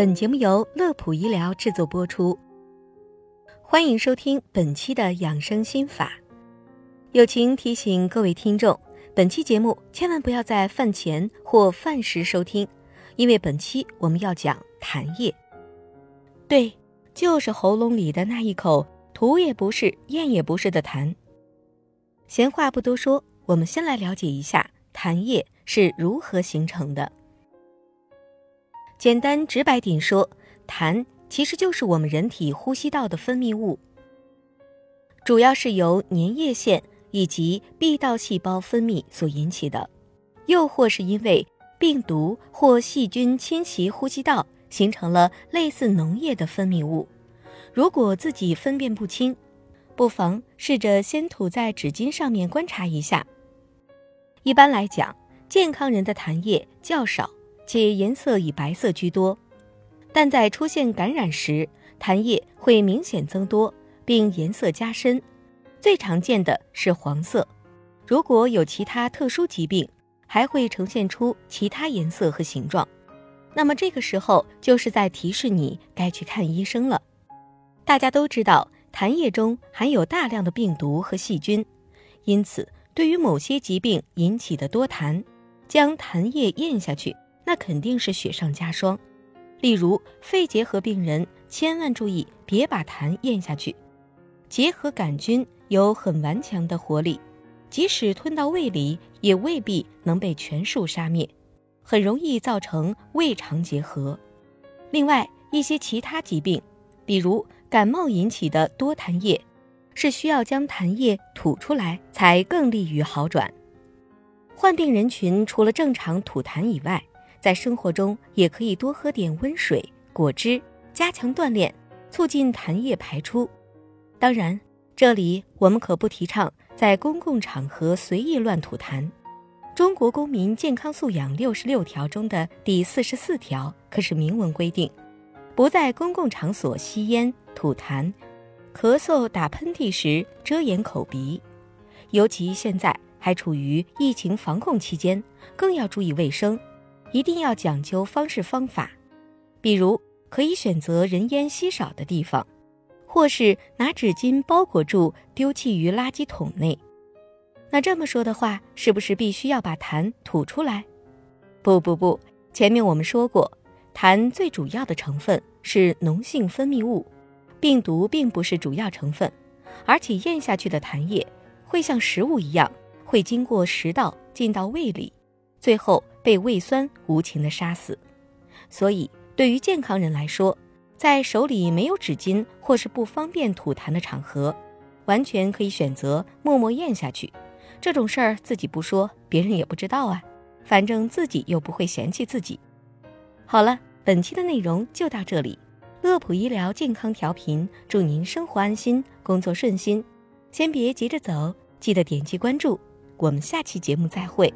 本节目由乐普医疗制作播出。欢迎收听本期的养生心法。友情提醒各位听众，本期节目千万不要在饭前或饭时收听，因为本期我们要讲痰液。对，就是喉咙里的那一口吐也不是、咽也不是的痰。闲话不多说，我们先来了解一下痰液是如何形成的。简单直白点说，痰其实就是我们人体呼吸道的分泌物，主要是由粘液腺以及壁道细胞分泌所引起的，又或是因为病毒或细菌侵袭呼吸道，形成了类似脓液的分泌物。如果自己分辨不清，不妨试着先吐在纸巾上面观察一下。一般来讲，健康人的痰液较少。且颜色以白色居多，但在出现感染时，痰液会明显增多，并颜色加深，最常见的是黄色。如果有其他特殊疾病，还会呈现出其他颜色和形状。那么这个时候就是在提示你该去看医生了。大家都知道，痰液中含有大量的病毒和细菌，因此对于某些疾病引起的多痰，将痰液咽下去。那肯定是雪上加霜。例如，肺结核病人千万注意，别把痰咽下去。结核杆菌有很顽强的活力，即使吞到胃里，也未必能被全数杀灭，很容易造成胃肠结核。另外，一些其他疾病，比如感冒引起的多痰液，是需要将痰液吐出来才更利于好转。患病人群除了正常吐痰以外，在生活中也可以多喝点温水、果汁，加强锻炼，促进痰液排出。当然，这里我们可不提倡在公共场合随意乱吐痰。中国公民健康素养六十六条中的第四十四条可是明文规定，不在公共场所吸烟、吐痰、咳嗽、打喷嚏时遮掩口鼻。尤其现在还处于疫情防控期间，更要注意卫生。一定要讲究方式方法，比如可以选择人烟稀少的地方，或是拿纸巾包裹住丢弃于垃圾桶内。那这么说的话，是不是必须要把痰吐出来？不不不，前面我们说过，痰最主要的成分是脓性分泌物，病毒并不是主要成分，而且咽下去的痰液会像食物一样，会经过食道进到胃里。最后被胃酸无情的杀死，所以对于健康人来说，在手里没有纸巾或是不方便吐痰的场合，完全可以选择默默咽下去。这种事儿自己不说，别人也不知道啊，反正自己又不会嫌弃自己。好了，本期的内容就到这里。乐普医疗健康调频，祝您生活安心，工作顺心。先别急着走，记得点击关注。我们下期节目再会。